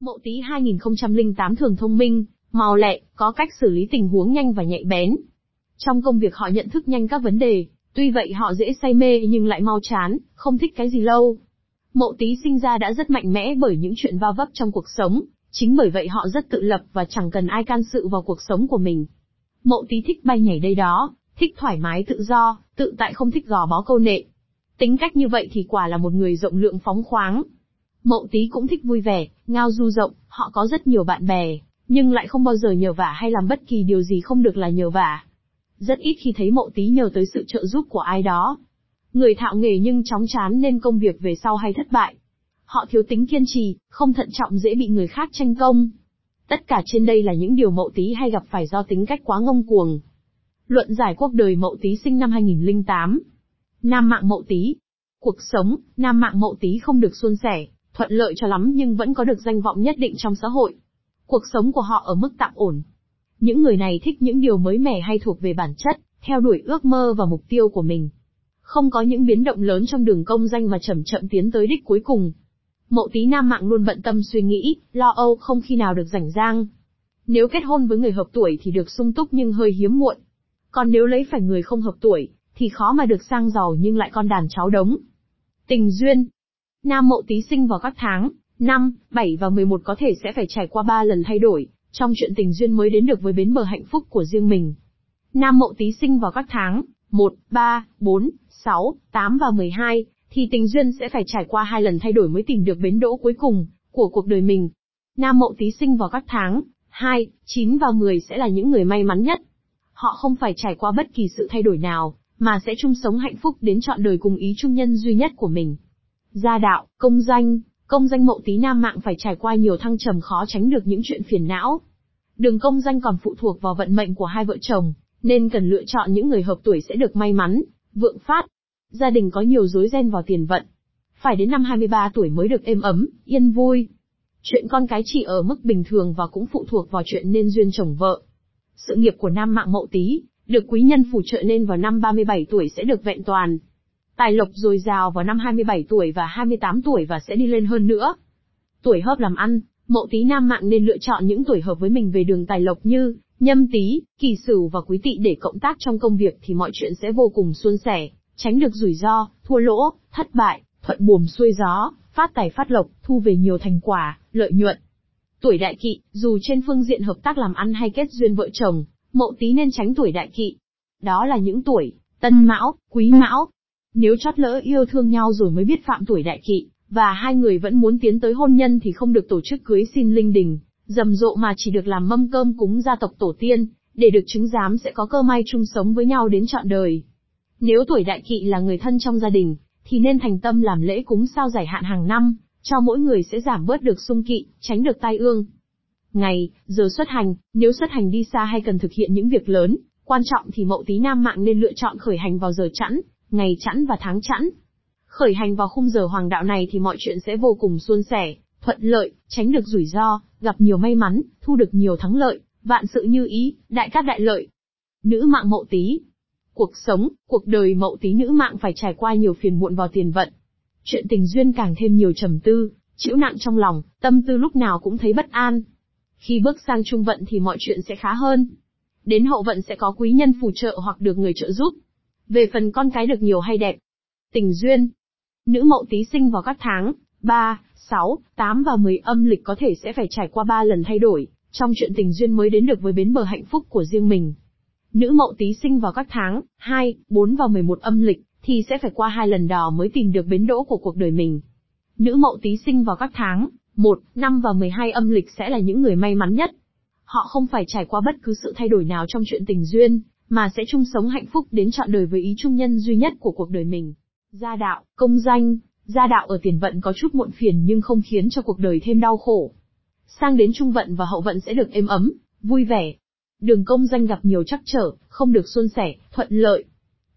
Mậu Tý 2008 thường thông minh, mau lẹ, có cách xử lý tình huống nhanh và nhạy bén. Trong công việc họ nhận thức nhanh các vấn đề, tuy vậy họ dễ say mê nhưng lại mau chán, không thích cái gì lâu. Mậu Tý sinh ra đã rất mạnh mẽ bởi những chuyện va vấp trong cuộc sống, chính bởi vậy họ rất tự lập và chẳng cần ai can sự vào cuộc sống của mình. Mậu Tý thích bay nhảy đây đó, thích thoải mái tự do, tự tại không thích gò bó câu nệ. Tính cách như vậy thì quả là một người rộng lượng phóng khoáng. Mậu Tý cũng thích vui vẻ, ngao du rộng, họ có rất nhiều bạn bè, nhưng lại không bao giờ nhờ vả hay làm bất kỳ điều gì không được là nhờ vả. Rất ít khi thấy Mậu Tý nhờ tới sự trợ giúp của ai đó. Người thạo nghề nhưng chóng chán nên công việc về sau hay thất bại. Họ thiếu tính kiên trì, không thận trọng dễ bị người khác tranh công. Tất cả trên đây là những điều Mậu Tý hay gặp phải do tính cách quá ngông cuồng. Luận giải quốc đời Mậu Tý sinh năm 2008. Nam mạng Mậu Tý. Cuộc sống, Nam mạng Mậu Tý không được suôn sẻ, thuận lợi cho lắm nhưng vẫn có được danh vọng nhất định trong xã hội. Cuộc sống của họ ở mức tạm ổn. Những người này thích những điều mới mẻ hay thuộc về bản chất, theo đuổi ước mơ và mục tiêu của mình. Không có những biến động lớn trong đường công danh mà chậm chậm tiến tới đích cuối cùng. Mậu Tý Nam mạng luôn bận tâm suy nghĩ, lo âu không khi nào được rảnh rang. Nếu kết hôn với người hợp tuổi thì được sung túc nhưng hơi hiếm muộn. Còn nếu lấy phải người không hợp tuổi, thì khó mà được sang giàu nhưng lại con đàn cháu đống. Tình duyên Nam mậu tý sinh vào các tháng, 5, 7 và 11 có thể sẽ phải trải qua 3 lần thay đổi, trong chuyện tình duyên mới đến được với bến bờ hạnh phúc của riêng mình. Nam mậu tý sinh vào các tháng, 1, 3, 4, 6, 8 và 12, thì tình duyên sẽ phải trải qua hai lần thay đổi mới tìm được bến đỗ cuối cùng, của cuộc đời mình. Nam mậu tý sinh vào các tháng, 2, 9 và 10 sẽ là những người may mắn nhất. Họ không phải trải qua bất kỳ sự thay đổi nào, mà sẽ chung sống hạnh phúc đến trọn đời cùng ý chung nhân duy nhất của mình. Gia đạo, công danh, công danh mậu tí nam mạng phải trải qua nhiều thăng trầm khó tránh được những chuyện phiền não. Đường công danh còn phụ thuộc vào vận mệnh của hai vợ chồng, nên cần lựa chọn những người hợp tuổi sẽ được may mắn, vượng phát. Gia đình có nhiều rối ren vào tiền vận. Phải đến năm 23 tuổi mới được êm ấm, yên vui. Chuyện con cái chỉ ở mức bình thường và cũng phụ thuộc vào chuyện nên duyên chồng vợ. Sự nghiệp của nam mạng mậu tí, được quý nhân phù trợ nên vào năm 37 tuổi sẽ được vẹn toàn. Tài lộc dồi dào vào năm 27 tuổi và 28 tuổi và sẽ đi lên hơn nữa. Tuổi hợp làm ăn, mậu tí nam mạng nên lựa chọn những tuổi hợp với mình về đường tài lộc như nhâm tý, kỳ sửu và quý tỵ để cộng tác trong công việc thì mọi chuyện sẽ vô cùng suôn sẻ, tránh được rủi ro, thua lỗ, thất bại, thuận buồm xuôi gió, phát tài phát lộc, thu về nhiều thành quả, lợi nhuận. Tuổi đại kỵ, dù trên phương diện hợp tác làm ăn hay kết duyên vợ chồng, mậu tí nên tránh tuổi đại kỵ. Đó là những tuổi, tân mão, quý mão, nếu chót lỡ yêu thương nhau rồi mới biết phạm tuổi đại kỵ, và hai người vẫn muốn tiến tới hôn nhân thì không được tổ chức cưới xin linh đình, rầm rộ mà chỉ được làm mâm cơm cúng gia tộc tổ tiên, để được chứng giám sẽ có cơ may chung sống với nhau đến trọn đời. Nếu tuổi đại kỵ là người thân trong gia đình, thì nên thành tâm làm lễ cúng sao giải hạn hàng năm, cho mỗi người sẽ giảm bớt được xung kỵ, tránh được tai ương. Ngày, giờ xuất hành, nếu xuất hành đi xa hay cần thực hiện những việc lớn, quan trọng thì mậu tí nam mạng nên lựa chọn khởi hành vào giờ chẵn, ngày chẵn và tháng chẵn. Khởi hành vào khung giờ hoàng đạo này thì mọi chuyện sẽ vô cùng suôn sẻ, thuận lợi, tránh được rủi ro, gặp nhiều may mắn, thu được nhiều thắng lợi, vạn sự như ý, đại cát đại lợi. Nữ mạng mậu tí. Cuộc sống, cuộc đời mậu tí nữ mạng phải trải qua nhiều phiền muộn vào tiền vận. Chuyện tình duyên càng thêm nhiều trầm tư, chịu nặng trong lòng, tâm tư lúc nào cũng thấy bất an. Khi bước sang trung vận thì mọi chuyện sẽ khá hơn. Đến hậu vận sẽ có quý nhân phù trợ hoặc được người trợ giúp, về phần con cái được nhiều hay đẹp. Tình duyên. Nữ mậu tí sinh vào các tháng 3, 6, 8 và 10 âm lịch có thể sẽ phải trải qua 3 lần thay đổi, trong chuyện tình duyên mới đến được với bến bờ hạnh phúc của riêng mình. Nữ mậu tí sinh vào các tháng 2, 4 và 11 âm lịch, thì sẽ phải qua hai lần đò mới tìm được bến đỗ của cuộc đời mình. Nữ mậu tí sinh vào các tháng 1, 5 và 12 âm lịch sẽ là những người may mắn nhất. Họ không phải trải qua bất cứ sự thay đổi nào trong chuyện tình duyên, mà sẽ chung sống hạnh phúc đến trọn đời với ý chung nhân duy nhất của cuộc đời mình. Gia đạo, công danh, gia đạo ở tiền vận có chút muộn phiền nhưng không khiến cho cuộc đời thêm đau khổ. Sang đến trung vận và hậu vận sẽ được êm ấm, vui vẻ. Đường công danh gặp nhiều trắc trở, không được suôn sẻ, thuận lợi.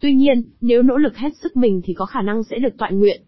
Tuy nhiên, nếu nỗ lực hết sức mình thì có khả năng sẽ được toại nguyện.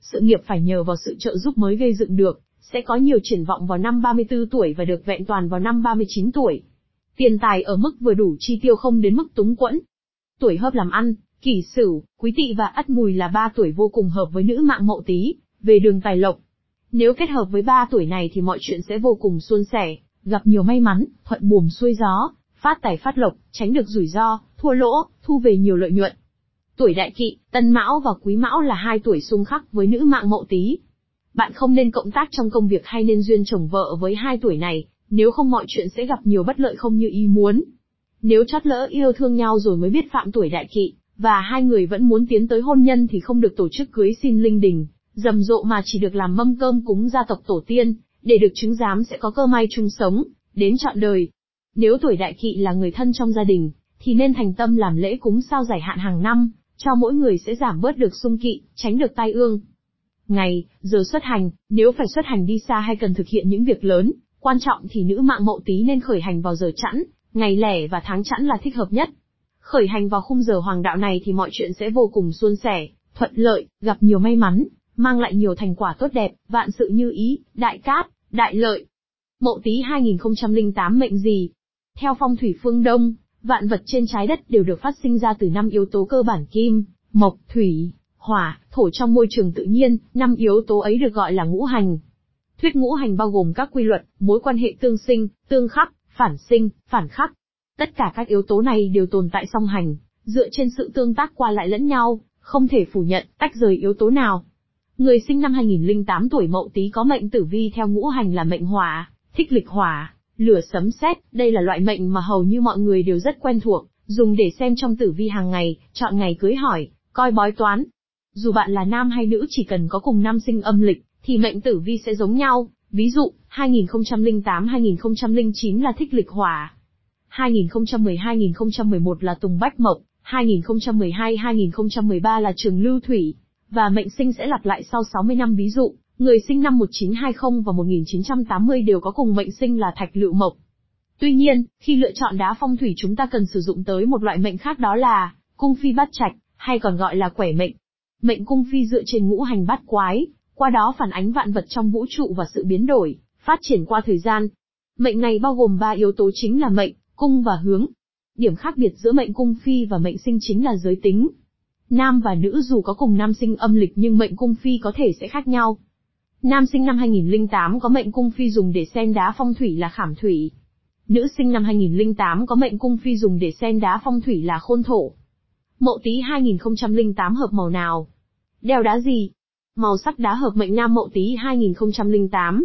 Sự nghiệp phải nhờ vào sự trợ giúp mới gây dựng được, sẽ có nhiều triển vọng vào năm 34 tuổi và được vẹn toàn vào năm 39 tuổi. Tiền tài ở mức vừa đủ chi tiêu không đến mức túng quẫn. Tuổi hợp làm ăn, kỷ sửu, quý tỵ và ất mùi là ba tuổi vô cùng hợp với nữ mạng mậu tí, về đường tài lộc. Nếu kết hợp với ba tuổi này thì mọi chuyện sẽ vô cùng suôn sẻ, gặp nhiều may mắn, thuận buồm xuôi gió, phát tài phát lộc, tránh được rủi ro, thua lỗ, thu về nhiều lợi nhuận. Tuổi đại kỵ, tân mão và quý mão là hai tuổi xung khắc với nữ mạng mậu tý. Bạn không nên cộng tác trong công việc hay nên duyên chồng vợ với hai tuổi này, nếu không mọi chuyện sẽ gặp nhiều bất lợi không như ý muốn. Nếu chót lỡ yêu thương nhau rồi mới biết phạm tuổi đại kỵ, và hai người vẫn muốn tiến tới hôn nhân thì không được tổ chức cưới xin linh đình, rầm rộ mà chỉ được làm mâm cơm cúng gia tộc tổ tiên, để được chứng giám sẽ có cơ may chung sống, đến trọn đời. Nếu tuổi đại kỵ là người thân trong gia đình, thì nên thành tâm làm lễ cúng sao giải hạn hàng năm, cho mỗi người sẽ giảm bớt được xung kỵ, tránh được tai ương. Ngày, giờ xuất hành, nếu phải xuất hành đi xa hay cần thực hiện những việc lớn, quan trọng thì nữ mạng mậu tí nên khởi hành vào giờ chẵn, ngày lẻ và tháng chẵn là thích hợp nhất. Khởi hành vào khung giờ hoàng đạo này thì mọi chuyện sẽ vô cùng suôn sẻ, thuận lợi, gặp nhiều may mắn, mang lại nhiều thành quả tốt đẹp, vạn sự như ý, đại cát, đại lợi. Mậu Tý 2008 mệnh gì? Theo phong thủy phương Đông, vạn vật trên trái đất đều được phát sinh ra từ năm yếu tố cơ bản kim, mộc, thủy, hỏa, thổ trong môi trường tự nhiên, năm yếu tố ấy được gọi là ngũ hành. Thuyết ngũ hành bao gồm các quy luật, mối quan hệ tương sinh, tương khắc, phản sinh, phản khắc. Tất cả các yếu tố này đều tồn tại song hành, dựa trên sự tương tác qua lại lẫn nhau, không thể phủ nhận, tách rời yếu tố nào. Người sinh năm 2008 tuổi Mậu Tý có mệnh tử vi theo ngũ hành là mệnh hỏa, thích lịch hỏa, lửa sấm sét, đây là loại mệnh mà hầu như mọi người đều rất quen thuộc, dùng để xem trong tử vi hàng ngày, chọn ngày cưới hỏi, coi bói toán. Dù bạn là nam hay nữ chỉ cần có cùng năm sinh âm lịch, thì mệnh tử vi sẽ giống nhau, ví dụ, 2008-2009 là thích lịch hỏa, 2010-2011 là tùng bách mộc, 2012-2013 là trường lưu thủy, và mệnh sinh sẽ lặp lại sau 60 năm. Ví dụ, người sinh năm 1920 và 1980 đều có cùng mệnh sinh là thạch lựu mộc. Tuy nhiên, khi lựa chọn đá phong thủy chúng ta cần sử dụng tới một loại mệnh khác đó là cung phi bát trạch, hay còn gọi là quẻ mệnh. Mệnh cung phi dựa trên ngũ hành bát quái, qua đó phản ánh vạn vật trong vũ trụ và sự biến đổi, phát triển qua thời gian. Mệnh này bao gồm ba yếu tố chính là mệnh, cung và hướng. Điểm khác biệt giữa mệnh cung phi và mệnh sinh chính là giới tính. Nam và nữ dù có cùng nam sinh âm lịch nhưng mệnh cung phi có thể sẽ khác nhau. Nam sinh năm 2008 có mệnh cung phi dùng để xem đá phong thủy là khảm thủy. Nữ sinh năm 2008 có mệnh cung phi dùng để xem đá phong thủy là khôn thổ. Mậu Tý 2008 hợp màu nào? Đeo đá gì? Màu sắc đá hợp mệnh nam Mậu Tý 2008.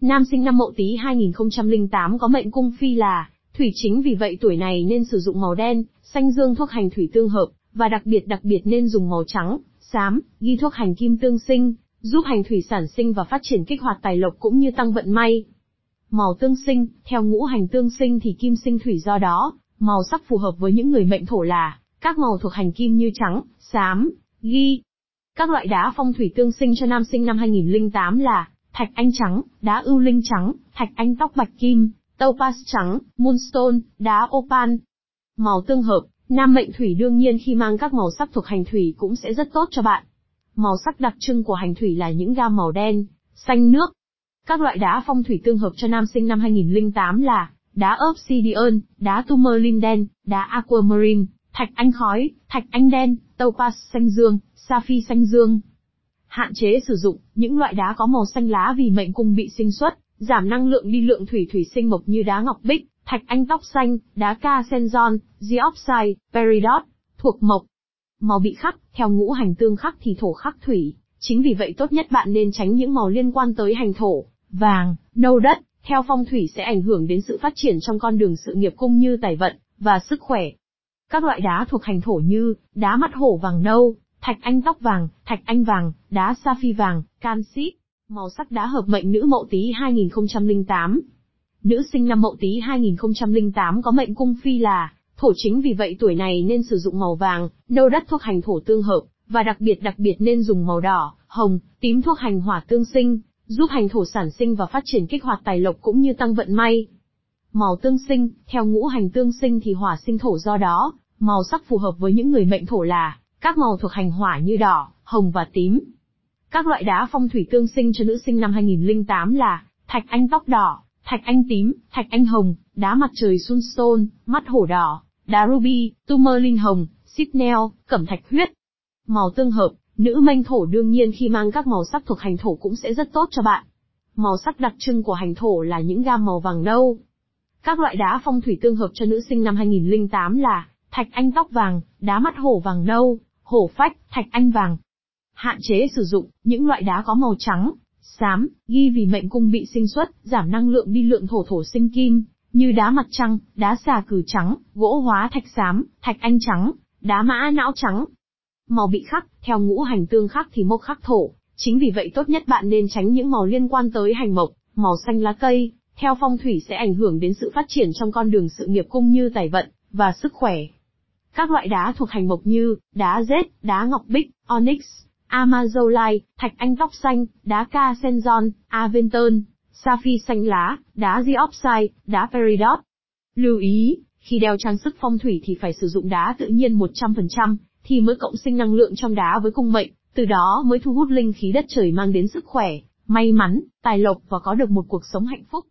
Nam sinh năm Mậu Tý 2008 có mệnh cung phi là thủy chính vì vậy tuổi này nên sử dụng màu đen, xanh dương thuốc hành thủy tương hợp, và đặc biệt đặc biệt nên dùng màu trắng, xám, ghi thuốc hành kim tương sinh, giúp hành thủy sản sinh và phát triển kích hoạt tài lộc cũng như tăng vận may. Màu tương sinh, theo ngũ hành tương sinh thì kim sinh thủy do đó, màu sắc phù hợp với những người mệnh thổ là các màu thuộc hành kim như trắng, xám, ghi. Các loại đá phong thủy tương sinh cho nam sinh năm 2008 là thạch anh trắng, đá ưu linh trắng, thạch anh tóc bạch kim, topaz trắng, moonstone, đá opal. Màu tương hợp, nam mệnh thủy đương nhiên khi mang các màu sắc thuộc hành thủy cũng sẽ rất tốt cho bạn. Màu sắc đặc trưng của hành thủy là những gam màu đen, xanh nước. Các loại đá phong thủy tương hợp cho nam sinh năm 2008 là đá obsidian, đá tourmaline đen, đá aquamarine, thạch anh khói, thạch anh đen, topaz xanh dương, sapphire xanh dương. Hạn chế sử dụng những loại đá có màu xanh lá vì mệnh cung bị sinh xuất, giảm năng lượng đi lượng thủy thủy sinh mộc như đá ngọc bích, thạch anh tóc xanh, đá ca senzon, diopside, peridot, thuộc mộc, Màu bị khắc, theo ngũ hành tương khắc thì thổ khắc thủy, chính vì vậy tốt nhất bạn nên tránh những màu liên quan tới hành thổ, vàng, nâu đất, theo phong thủy sẽ ảnh hưởng đến sự phát triển trong con đường sự nghiệp cung như tài vận, và sức khỏe. Các loại đá thuộc hành thổ như, đá mắt hổ vàng nâu, thạch anh tóc vàng, thạch anh vàng, đá sa phi vàng, canxit, màu sắc đá hợp mệnh nữ mậu tý 2008. Nữ sinh năm mậu tý 2008 có mệnh cung phi là Thổ chính vì vậy tuổi này nên sử dụng màu vàng, nâu đất thuốc hành thổ tương hợp, và đặc biệt đặc biệt nên dùng màu đỏ, hồng, tím thuốc hành hỏa tương sinh, giúp hành thổ sản sinh và phát triển kích hoạt tài lộc cũng như tăng vận may. Màu tương sinh, theo ngũ hành tương sinh thì hỏa sinh thổ do đó, màu sắc phù hợp với những người mệnh thổ là các màu thuộc hành hỏa như đỏ, hồng và tím. Các loại đá phong thủy tương sinh cho nữ sinh năm 2008 là thạch anh tóc đỏ, thạch anh tím, thạch anh hồng, đá mặt trời sunstone, mắt hổ đỏ, đá ruby, tourmaline hồng, sipnel, cẩm thạch huyết. Màu tương hợp, Nữ mệnh thổ đương nhiên khi mang các màu sắc thuộc hành thổ cũng sẽ rất tốt cho bạn. Màu sắc đặc trưng của hành thổ là những gam màu vàng nâu. Các loại đá phong thủy tương hợp cho nữ sinh năm 2008 là thạch anh tóc vàng, đá mắt hổ vàng nâu, hổ phách, thạch anh vàng. Hạn chế sử dụng những loại đá có màu trắng, xám, ghi vì mệnh cung bị sinh xuất, giảm năng lượng đi lượng thổ thổ sinh kim, như đá mặt trăng, đá xà cử trắng, gỗ hóa thạch xám, thạch anh trắng, đá mã não trắng. Màu bị khắc, theo ngũ hành tương khắc thì mộc khắc thổ, chính vì vậy tốt nhất bạn nên tránh những màu liên quan tới hành mộc, màu xanh lá cây, theo phong thủy sẽ ảnh hưởng đến sự phát triển trong con đường sự nghiệp cũng như tài vận, và sức khỏe. Các loại đá thuộc hành mộc như, đá rết, đá ngọc bích, onyx, amazolite, thạch anh tóc xanh, đá ca senzon, aventon, sapphire xanh lá, đá diopside, đá peridot. Lưu ý, khi đeo trang sức phong thủy thì phải sử dụng đá tự nhiên 100%, thì mới cộng sinh năng lượng trong đá với cung mệnh, từ đó mới thu hút linh khí đất trời mang đến sức khỏe, may mắn, tài lộc và có được một cuộc sống hạnh phúc.